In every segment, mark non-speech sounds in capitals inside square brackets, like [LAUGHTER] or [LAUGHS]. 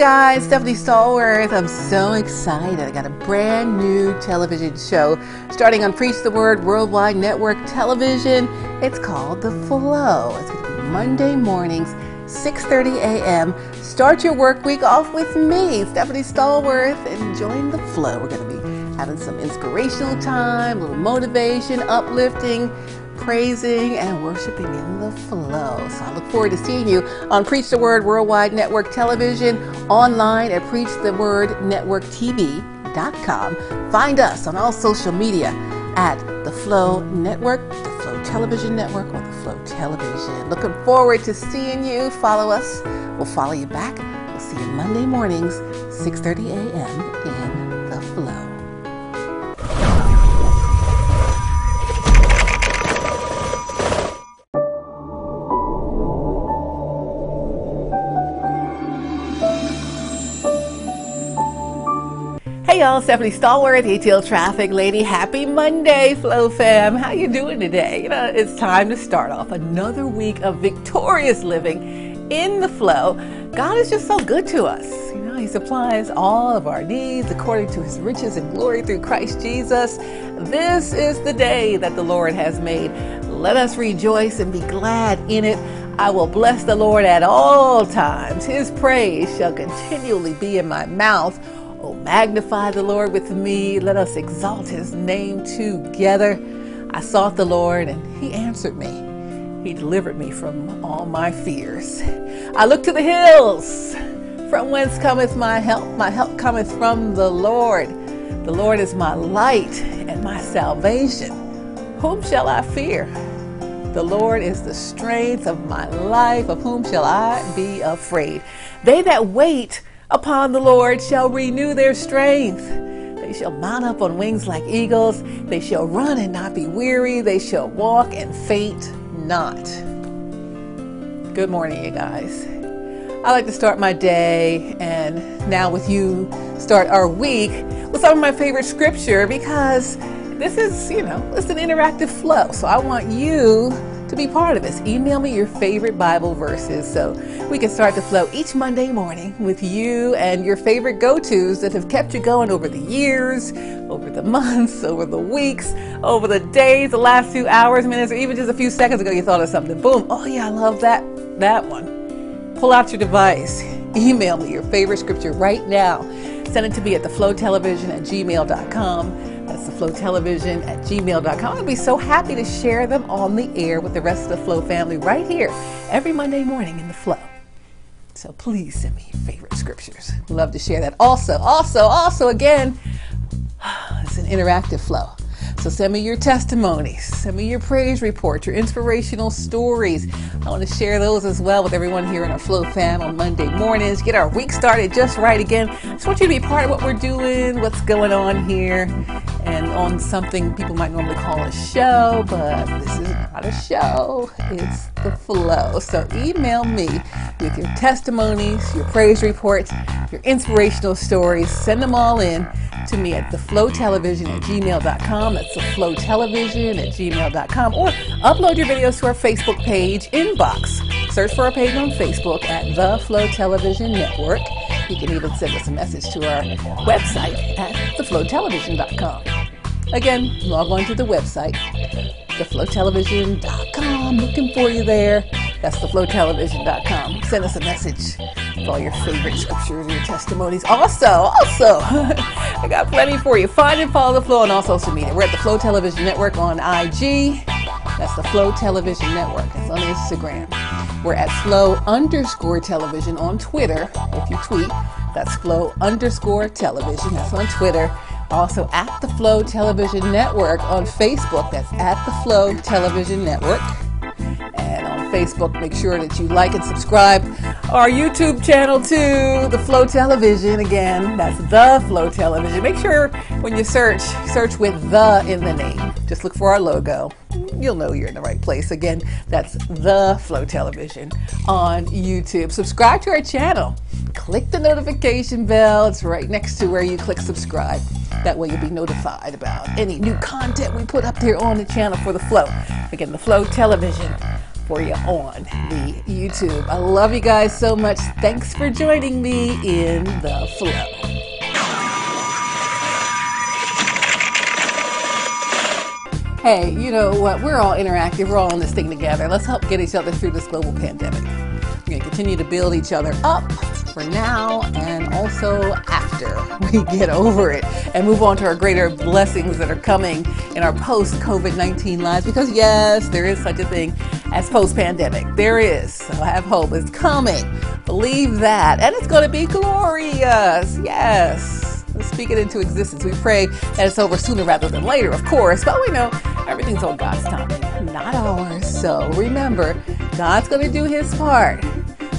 guys, Stephanie Stallworth. I'm so excited. I got a brand new television show starting on Preach the Word Worldwide Network Television. It's called The Flow. It's going to be Monday mornings, 6:30 a.m. Start your work week off with me, Stephanie Stallworth, and join the flow. We're going to be having some inspirational time, a little motivation, uplifting praising and worshiping in the flow. So I look forward to seeing you on Preach the Word Worldwide Network Television, online at PreachTheWordNetworkTV.com. Find us on all social media at The Flow Network, The Flow Television Network, or The Flow Television. Looking forward to seeing you. Follow us. We'll follow you back. We'll see you Monday mornings, 6.30 a.m. in y'all, Stephanie Stallworth, ATL Traffic Lady. Happy Monday, Flow fam. How you doing today? You know, it's time to start off another week of victorious living in the flow. God is just so good to us. You know, He supplies all of our needs according to His riches and glory through Christ Jesus. This is the day that the Lord has made. Let us rejoice and be glad in it. I will bless the Lord at all times. His praise shall continually be in my mouth. Oh, magnify the Lord with me. Let us exalt his name together. I sought the Lord and he answered me. He delivered me from all my fears. I look to the hills. From whence cometh my help? My help cometh from the Lord. The Lord is my light and my salvation. Whom shall I fear? The Lord is the strength of my life. Of whom shall I be afraid? They that wait upon the Lord shall renew their strength. They shall mount up on wings like eagles. They shall run and not be weary. They shall walk and faint not. Good morning, you guys. I like to start my day and now with you start our week with some of my favorite scripture because this is, you know, it's an interactive flow. So I want you to be part of this. Email me your favorite Bible verses so we can start the flow each Monday morning with you and your favorite go tos that have kept you going over the years, over the months, [LAUGHS] over the weeks, over the days, the last few hours, minutes, or even just a few seconds ago you thought of something. Boom. Oh, yeah, I love that, that one. Pull out your device. [LAUGHS] Email me your favorite scripture right now. Send it to me at theflowtelevision at gmail.com. That's the Flow Television at gmail.com. I'll be so happy to share them on the air with the rest of the Flow family right here every Monday morning in the Flow. So please send me your favorite scriptures. Love to share that. Also, also, also, again, [SIGHS] it's an interactive flow. So send me your testimonies, send me your praise reports, your inspirational stories. I want to share those as well with everyone here in our Flow fam on Monday mornings. Get our week started just right again. I just want you to be part of what we're doing, what's going on here, and on something people might normally call a show, but this is not a show. It's the flow. So email me with your testimonies, your praise reports, your inspirational stories. Send them all in to me at theflowtelevision at gmail.com. That's theflowtelevision at gmail.com. Or upload your videos to our Facebook page inbox. Search for our page on Facebook at The Flow Television Network. You can even send us a message to our website at theflowtelevision.com. Again, log on to the website, theflowtelevision.com. Looking for you there. That's theflowtelevision.com. Send us a message with all your favorite scriptures and your testimonies. Also, also, [LAUGHS] I got plenty for you. Find and follow the Flow on all social media. We're at the Flow Television Network on IG. That's the Flow Television Network. That's on Instagram. We're at Flow underscore television on Twitter. If you tweet, that's Flow underscore television. That's on Twitter. Also at the Flow Television Network on Facebook. That's at the Flow Television Network. Facebook, make sure that you like and subscribe our YouTube channel too, the Flow Television. Again, that's the Flow Television. Make sure when you search, search with the in the name. Just look for our logo. You'll know you're in the right place. Again, that's the Flow Television on YouTube. Subscribe to our channel. Click the notification bell. It's right next to where you click subscribe. That way you'll be notified about any new content we put up there on the channel for the Flow. Again, the Flow Television for you on the YouTube. I love you guys so much. Thanks for joining me in the flow. Hey, you know what? We're all interactive. We're all in this thing together. Let's help get each other through this global pandemic. We're going to continue to build each other up for now and also after we get over it and move on to our greater blessings that are coming in our post COVID 19 lives. Because, yes, there is such a thing as post pandemic. There is. So have hope. It's coming. Believe that. And it's going to be glorious. Yes. Let's speak it into existence. We pray that it's over sooner rather than later, of course, but we know everything's on God's time, not ours. So remember, God's going to do his part,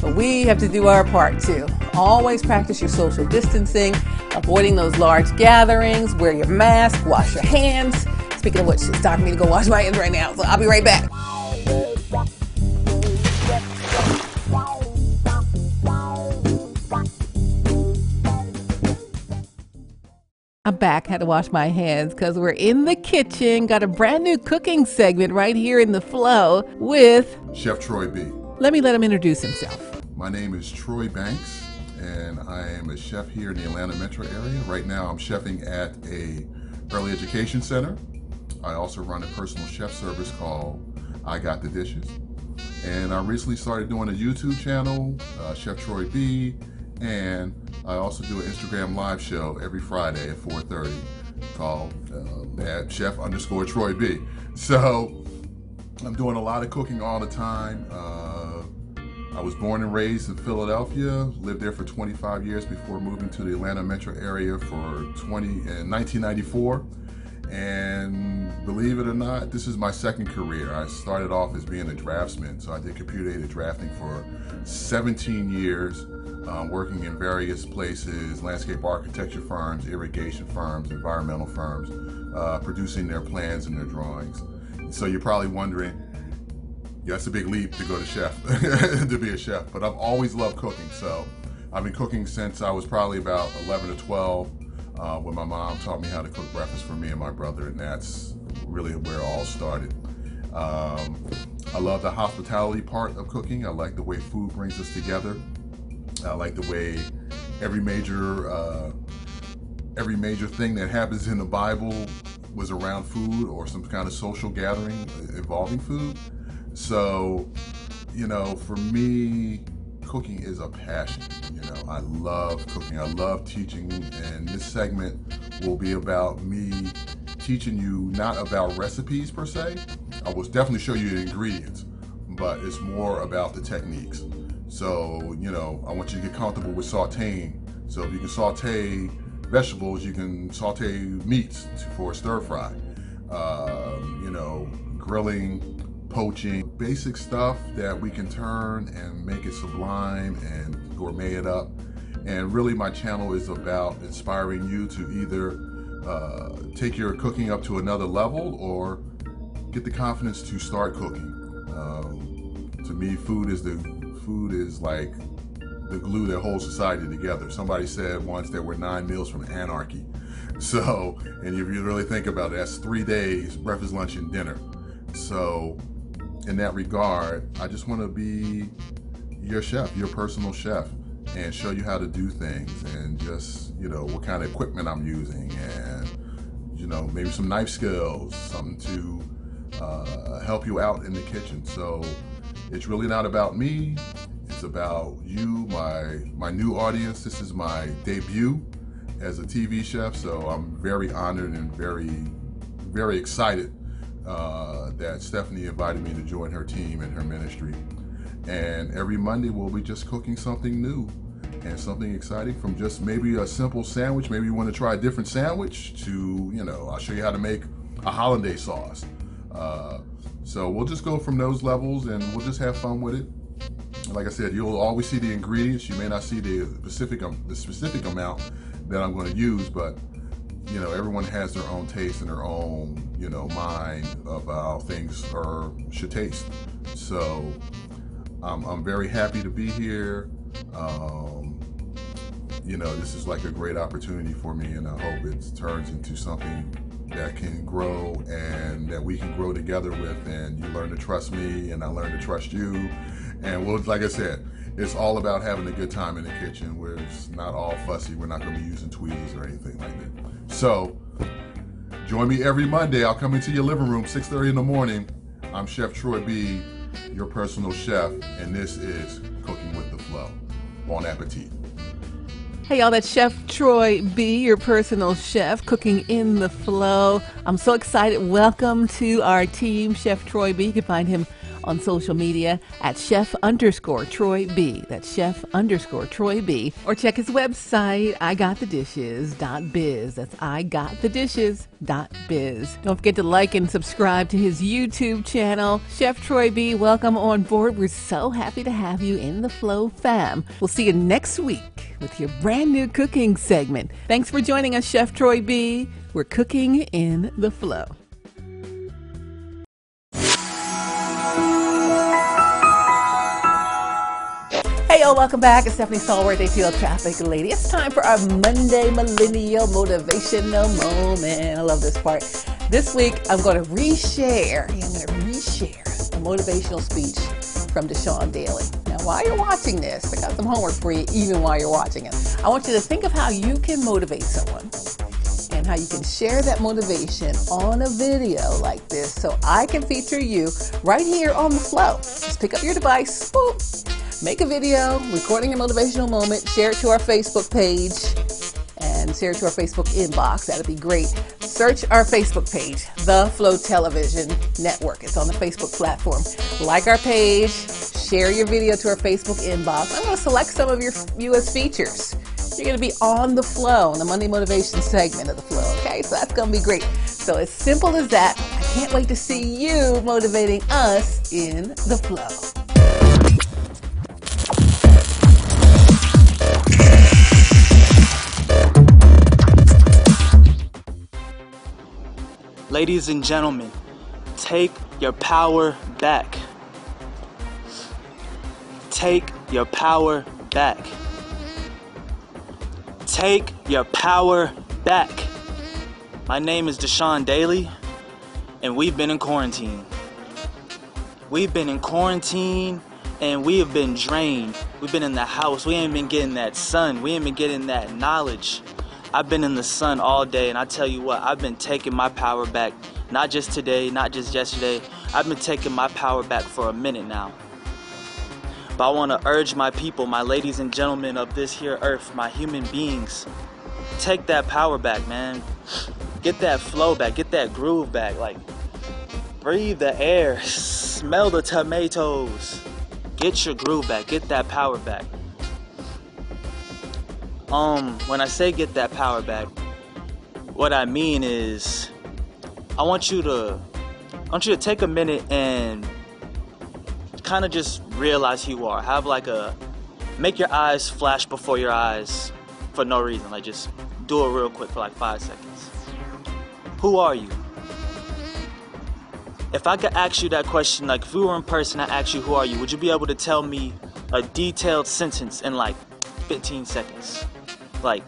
but we have to do our part too. Always practice your social distancing, avoiding those large gatherings, wear your mask, wash your hands. Speaking of which, it's time for me to go wash my hands right now, so I'll be right back. I'm back. Had to wash my hands because we're in the kitchen. Got a brand new cooking segment right here in the flow with Chef Troy B. Let me let him introduce himself. My name is Troy Banks, and I am a chef here in the Atlanta metro area. Right now, I'm chefing at a early education center. I also run a personal chef service called I Got the Dishes. And I recently started doing a YouTube channel, uh, Chef Troy B, and I also do an Instagram live show every Friday at 4.30 called uh, at chef underscore Troy B. So I'm doing a lot of cooking all the time. Uh, I was born and raised in Philadelphia, lived there for 25 years before moving to the Atlanta metro area for 20 in 1994. And believe it or not, this is my second career. I started off as being a draftsman, so I did computer aided drafting for 17 years um, working in various places, landscape architecture firms, irrigation firms, environmental firms, uh, producing their plans and their drawings. So you're probably wondering, yeah, it's a big leap to go to chef, [LAUGHS] to be a chef, but I've always loved cooking. So I've been cooking since I was probably about 11 or 12 uh, when my mom taught me how to cook breakfast for me and my brother, and that's really where it all started. Um, I love the hospitality part of cooking. I like the way food brings us together. I like the way every major uh, every major thing that happens in the Bible was around food or some kind of social gathering involving food. So, you know, for me, cooking is a passion. You know, I love cooking. I love teaching, and this segment will be about me teaching you not about recipes per se. I will definitely show you the ingredients, but it's more about the techniques. So, you know, I want you to get comfortable with sauteing. So if you can saute vegetables, you can saute meats for stir fry. Um, you know, grilling, poaching, basic stuff that we can turn and make it sublime and gourmet it up. And really, my channel is about inspiring you to either uh, take your cooking up to another level or get the confidence to start cooking. Um, to me, food is the food is like the glue that holds society together. Somebody said once there were nine meals from anarchy. [LAUGHS] So, and if you really think about it, that's three days breakfast, lunch, and dinner. So, in that regard, I just want to be your chef, your personal chef, and show you how to do things and just, you know, what kind of equipment I'm using and, you know, maybe some knife skills, something to uh, help you out in the kitchen. So, it's really not about me. It's about you, my my new audience. This is my debut as a TV chef, so I'm very honored and very very excited uh, that Stephanie invited me to join her team and her ministry. And every Monday we'll be just cooking something new and something exciting from just maybe a simple sandwich. Maybe you want to try a different sandwich to, you know, I'll show you how to make a hollandaise sauce. Uh, so we'll just go from those levels and we'll just have fun with it. like I said, you'll always see the ingredients. You may not see the specific um, the specific amount that I'm going to use, but you know, everyone has their own taste and their own, you know, mind of how things are should taste. So um, I'm very happy to be here. Um, you know, this is like a great opportunity for me, and I hope it turns into something that can grow and that we can grow together with. And you learn to trust me, and I learn to trust you. And well, like I said, it's all about having a good time in the kitchen where it's not all fussy. We're not going to be using tweezers or anything like that. So join me every Monday. I'll come into your living room, 6.30 in the morning. I'm Chef Troy B., your personal chef, and this is Cooking with the Flow. Bon appetit. Hey y'all, that's Chef Troy B, your personal chef, cooking in the flow. I'm so excited. Welcome to our team, Chef Troy B. You can find him on social media at chef underscore Troy B. That's chef underscore Troy B. Or check his website, igotthedishes.biz. That's igotthedishes.biz. Don't forget to like and subscribe to his YouTube channel. Chef Troy B, welcome on board. We're so happy to have you in the Flow fam. We'll see you next week with your brand new cooking segment. Thanks for joining us, Chef Troy B. We're cooking in the flow. Y'all, welcome back. It's Stephanie Stallworth, ATL Traffic Lady. It's time for our Monday Millennial Motivational Moment. I love this part. This week, I'm going to reshare, I'm going to reshare a motivational speech from Deshaun Daly. Now, while you're watching this, I got some homework for you, even while you're watching it. I want you to think of how you can motivate someone and how you can share that motivation on a video like this so I can feature you right here on the flow. Just pick up your device, boop, make a video recording a motivational moment, share it to our Facebook page, and share it to our Facebook inbox. That'd be great. Search our Facebook page, The Flow Television Network. It's on the Facebook platform. Like our page, share your video to our Facebook inbox. I'm going to select some of your you as features. You're going to be on the flow, on the Monday Motivation segment of the flow. Okay, so that's going to be great. So, as simple as that, I can't wait to see you motivating us in the flow. Ladies and gentlemen, take your power back. Take your power back. Take your power back. My name is Deshaun Daly, and we've been in quarantine. We've been in quarantine and we have been drained. We've been in the house. We ain't been getting that sun. We ain't been getting that knowledge. I've been in the sun all day, and I tell you what, I've been taking my power back. Not just today, not just yesterday. I've been taking my power back for a minute now. But I want to urge my people, my ladies and gentlemen of this here earth, my human beings, take that power back, man. Get that flow back, get that groove back. Like, breathe the air, smell the tomatoes. Get your groove back, get that power back. Um, when I say get that power back, what I mean is I want you to I want you to take a minute and kind of just realize who you are. Have like a make your eyes flash before your eyes for no reason. Like just do it real quick for like 5 seconds. Who are you? If I could ask you that question, like if we were in person, I ask you who are you, would you be able to tell me a detailed sentence in like 15 seconds? Like,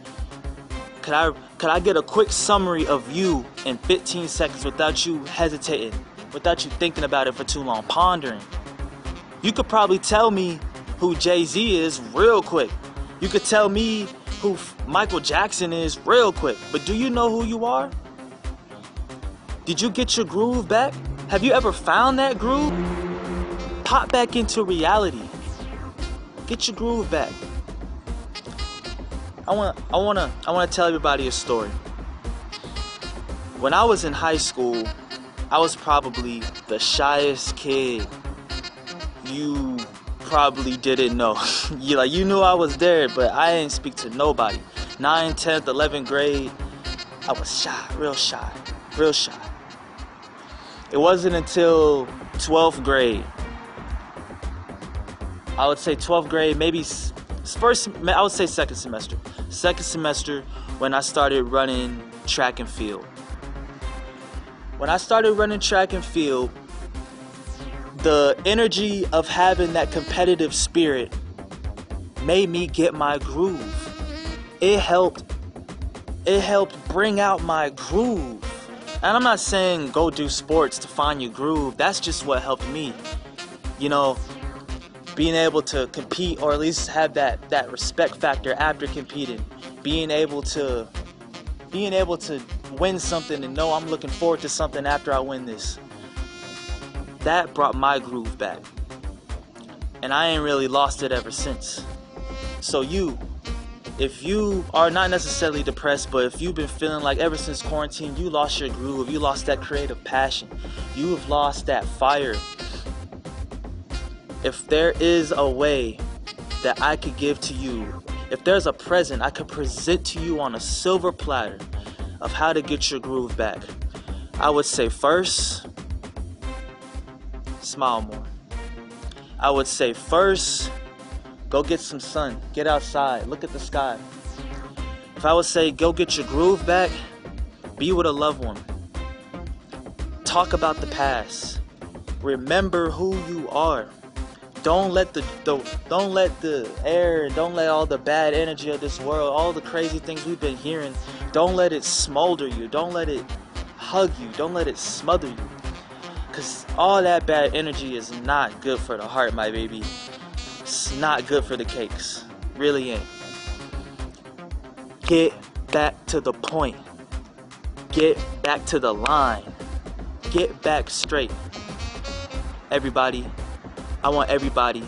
could I could I get a quick summary of you in 15 seconds without you hesitating, without you thinking about it for too long, pondering? You could probably tell me who Jay Z is real quick. You could tell me who Michael Jackson is real quick. But do you know who you are? Did you get your groove back? Have you ever found that groove? Pop back into reality. Get your groove back. I want I want to I want to tell everybody a story. When I was in high school, I was probably the shyest kid. You probably didn't know. [LAUGHS] you like you knew I was there, but I didn't speak to nobody. 9th, 10th, 11th grade, I was shy, real shy, real shy. It wasn't until 12th grade. I would say 12th grade, maybe first I would say second semester. Second semester when I started running track and field. When I started running track and field, the energy of having that competitive spirit made me get my groove. It helped it helped bring out my groove. And I'm not saying go do sports to find your groove. That's just what helped me. You know, being able to compete or at least have that that respect factor after competing. Being able to being able to win something and know I'm looking forward to something after I win this. That brought my groove back. And I ain't really lost it ever since. So you if you are not necessarily depressed, but if you've been feeling like ever since quarantine, you lost your groove, you lost that creative passion, you have lost that fire. If there is a way that I could give to you, if there's a present I could present to you on a silver platter of how to get your groove back, I would say first, smile more. I would say first, Go get some sun. Get outside. Look at the sky. If I would say go get your groove back, be with a loved one. Talk about the past. Remember who you are. Don't let the, the don't let the air, don't let all the bad energy of this world, all the crazy things we've been hearing, don't let it smolder you. Don't let it hug you. Don't let it smother you. Cause all that bad energy is not good for the heart, my baby. It's not good for the cakes. Really ain't. Get back to the point. Get back to the line. Get back straight. Everybody, I want everybody.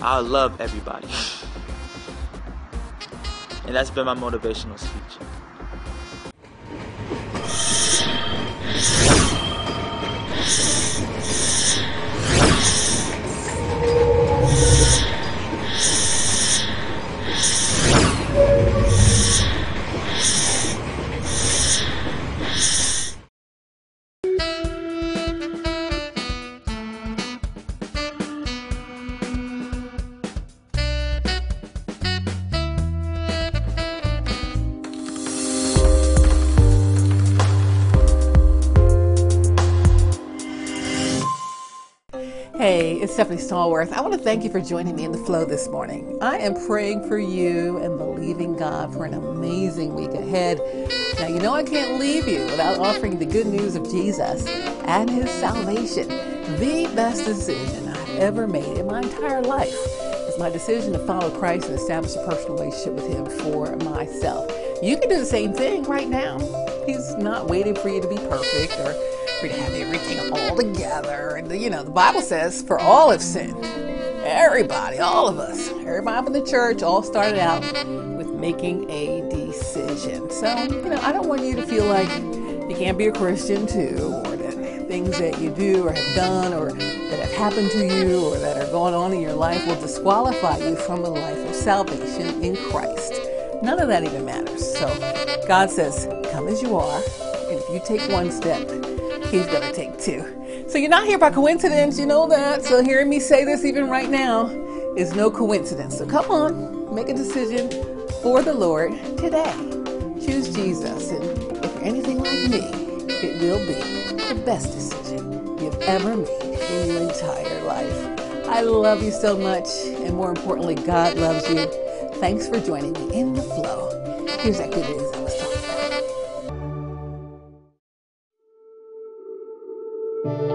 I love everybody. [LAUGHS] and that's been my motivational speech. Stephanie Stallworth. I want to thank you for joining me in the flow this morning. I am praying for you and believing God for an amazing week ahead. Now, you know I can't leave you without offering the good news of Jesus and his salvation. The best decision I've ever made in my entire life is my decision to follow Christ and establish a personal relationship with him for myself. You can do the same thing right now. He's not waiting for you to be perfect or to have everything all together. And, you know, the Bible says, for all have sinned. Everybody, all of us, everybody in the church all started out with making a decision. So, you know, I don't want you to feel like you can't be a Christian too, or that things that you do or have done or that have happened to you or that are going on in your life will disqualify you from a life of salvation in Christ. None of that even matters. So God says, come as you are. And if you take one step, He's going to take two. So you're not here by coincidence. You know that. So hearing me say this even right now is no coincidence. So come on, make a decision for the Lord today. Choose Jesus. And if you're anything like me, it will be the best decision you've ever made in your entire life. I love you so much. And more importantly, God loves you. Thanks for joining me in the flow. Here's that good news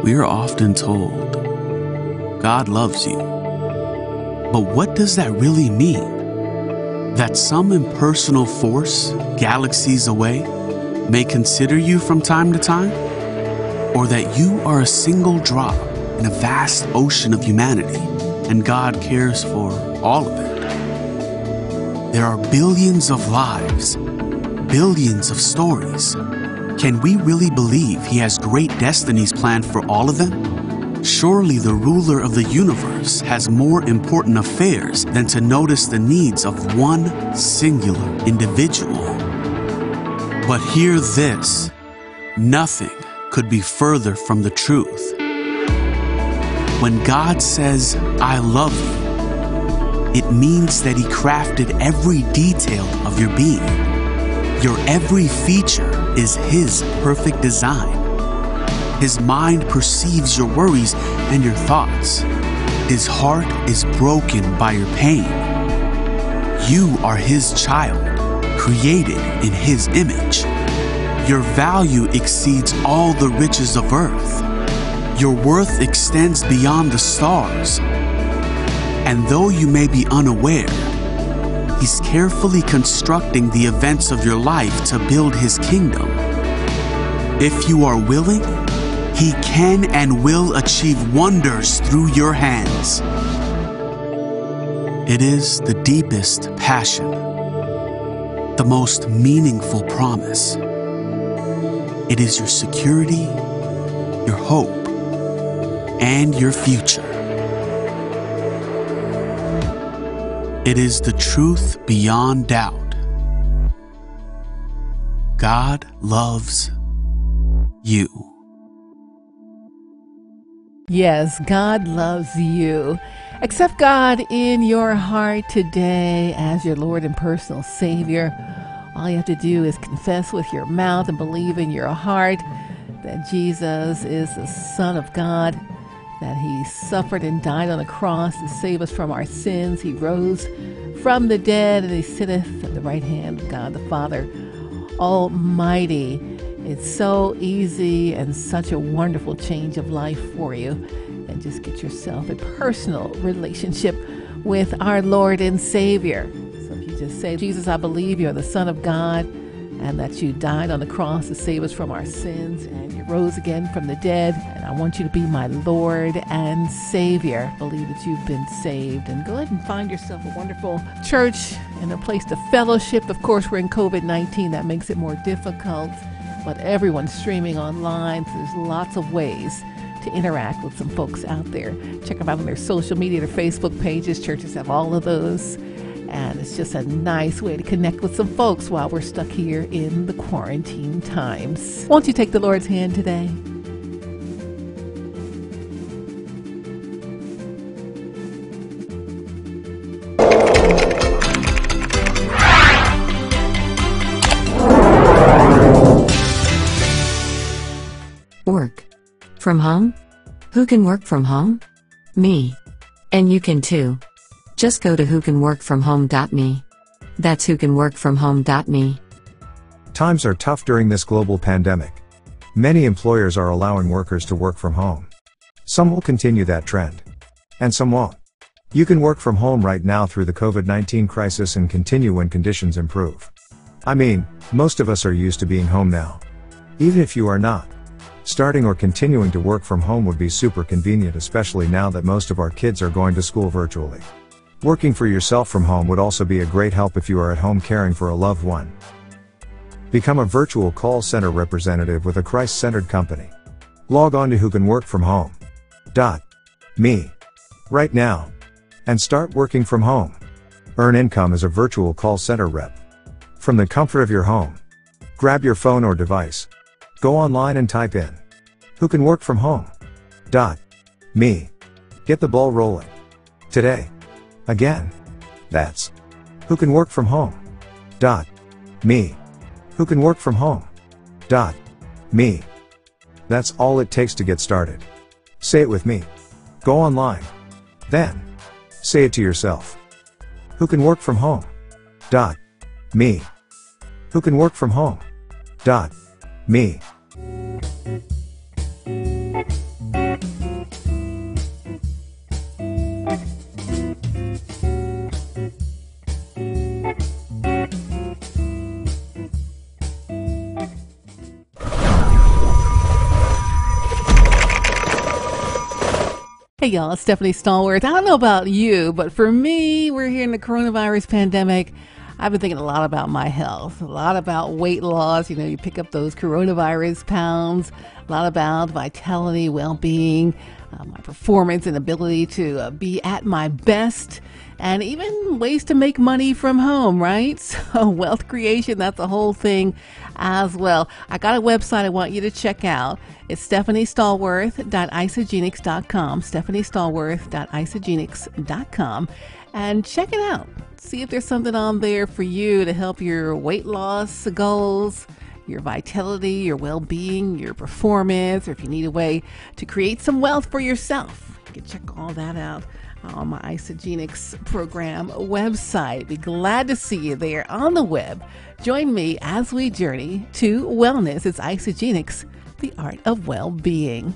We are often told God loves you. But what does that really mean? That some impersonal force, galaxies away, may consider you from time to time? Or that you are a single drop in a vast ocean of humanity and God cares for all of it? There are billions of lives, billions of stories. Can we really believe He has great destinies planned for all of them? Surely the ruler of the universe has more important affairs than to notice the needs of one singular individual. But hear this nothing could be further from the truth. When God says, I love you, it means that He crafted every detail of your being. Your every feature is His perfect design. His mind perceives your worries and your thoughts. His heart is broken by your pain. You are His child, created in His image. Your value exceeds all the riches of earth. Your worth extends beyond the stars. And though you may be unaware, He's carefully constructing the events of your life to build His kingdom. If you are willing, He can and will achieve wonders through your hands. It is the deepest passion, the most meaningful promise. It is your security, your hope, and your future. It is the truth beyond doubt. God loves you. Yes, God loves you. Accept God in your heart today as your Lord and personal Savior. All you have to do is confess with your mouth and believe in your heart that Jesus is the Son of God that he suffered and died on the cross to save us from our sins. He rose from the dead and he sitteth at the right hand of God the Father Almighty. It's so easy and such a wonderful change of life for you. And just get yourself a personal relationship with our Lord and Savior. So if you just say, Jesus, I believe you're the Son of God and that you died on the cross to save us from our sins and you rose again from the dead. And I want you to be my Lord and Savior. Believe that you've been saved and go ahead and find yourself a wonderful church and a place to fellowship. Of course, we're in COVID 19, that makes it more difficult, but everyone's streaming online, so there's lots of ways to interact with some folks out there. Check them out on their social media, their Facebook pages. Churches have all of those. And it's just a nice way to connect with some folks while we're stuck here in the quarantine times. Won't you take the Lord's hand today? Work. From home? Who can work from home? Me. And you can too. Just go to whocanworkfromhome.me. That's whocanworkfromhome.me. Times are tough during this global pandemic. Many employers are allowing workers to work from home. Some will continue that trend. And some won't. You can work from home right now through the COVID 19 crisis and continue when conditions improve. I mean, most of us are used to being home now. Even if you are not. Starting or continuing to work from home would be super convenient, especially now that most of our kids are going to school virtually. Working for yourself from home would also be a great help if you are at home caring for a loved one. Become a virtual call center representative with a Christ centered company. Log on to who can work from home. Dot. Me. Right now. And start working from home. Earn income as a virtual call center rep. From the comfort of your home. Grab your phone or device. Go online and type in. Who can work from home? Dot. Me. Get the ball rolling. Today. Again. That's. Who can work from home? Dot. Me. Who can work from home? Dot. Me. That's all it takes to get started. Say it with me. Go online. Then. Say it to yourself. Who can work from home? Dot. Me. Who can work from home? Dot. Me. Hey y'all, it's Stephanie Stallworth. I don't know about you, but for me, we're here in the coronavirus pandemic. I've been thinking a lot about my health, a lot about weight loss. You know, you pick up those coronavirus pounds, a lot about vitality, well being, uh, my performance and ability to uh, be at my best, and even ways to make money from home, right? [LAUGHS] So, wealth creation, that's a whole thing as well. I got a website I want you to check out. It's stephaniestallworth.isagenix.com, stephaniestallworth.isagenix.com, and check it out. See if there's something on there for you to help your weight loss goals your vitality, your well being, your performance, or if you need a way to create some wealth for yourself. You can check all that out Uh, on my Isagenix program website. Be glad to see you there on the web. Join me as we journey to wellness. It's Isagenix, the art of well being.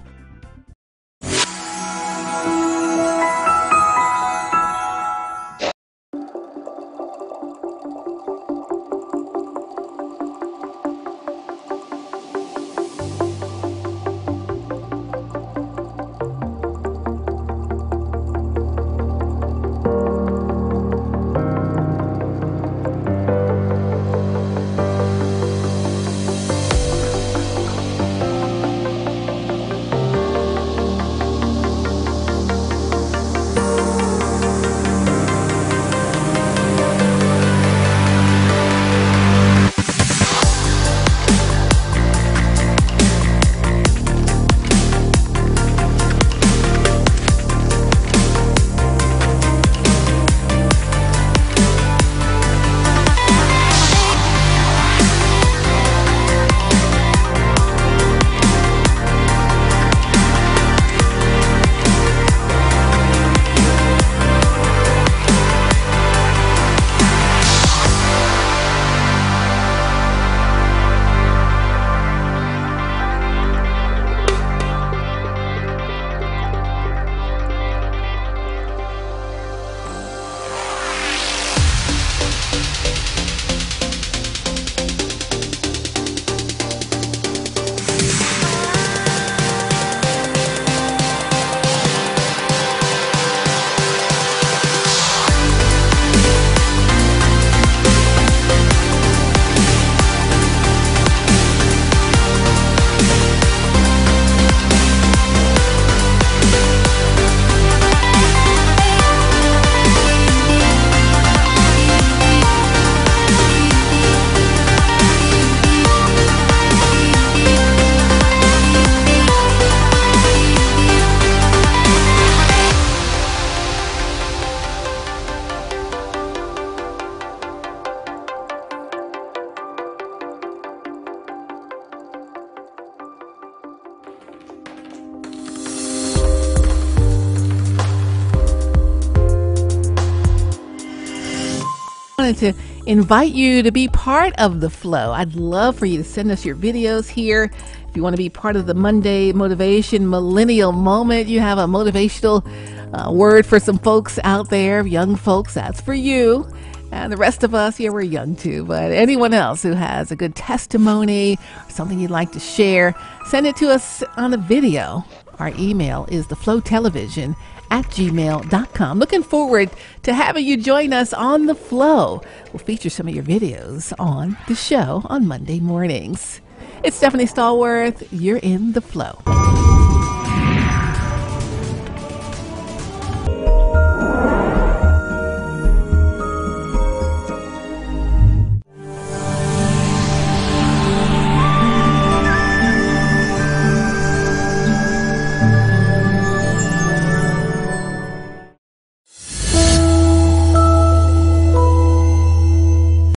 Wanted to invite you to be part of the flow. I'd love for you to send us your videos here. If you want to be part of the Monday Motivation Millennial Moment, you have a motivational uh, word for some folks out there, young folks, that's for you. And the rest of us, yeah, we're young too, but anyone else who has a good testimony something you'd like to share, send it to us on a video. Our email is theflowtelevision at gmail.com. Looking forward to having you join us on The Flow. We'll feature some of your videos on the show on Monday mornings. It's Stephanie Stallworth. You're in The Flow.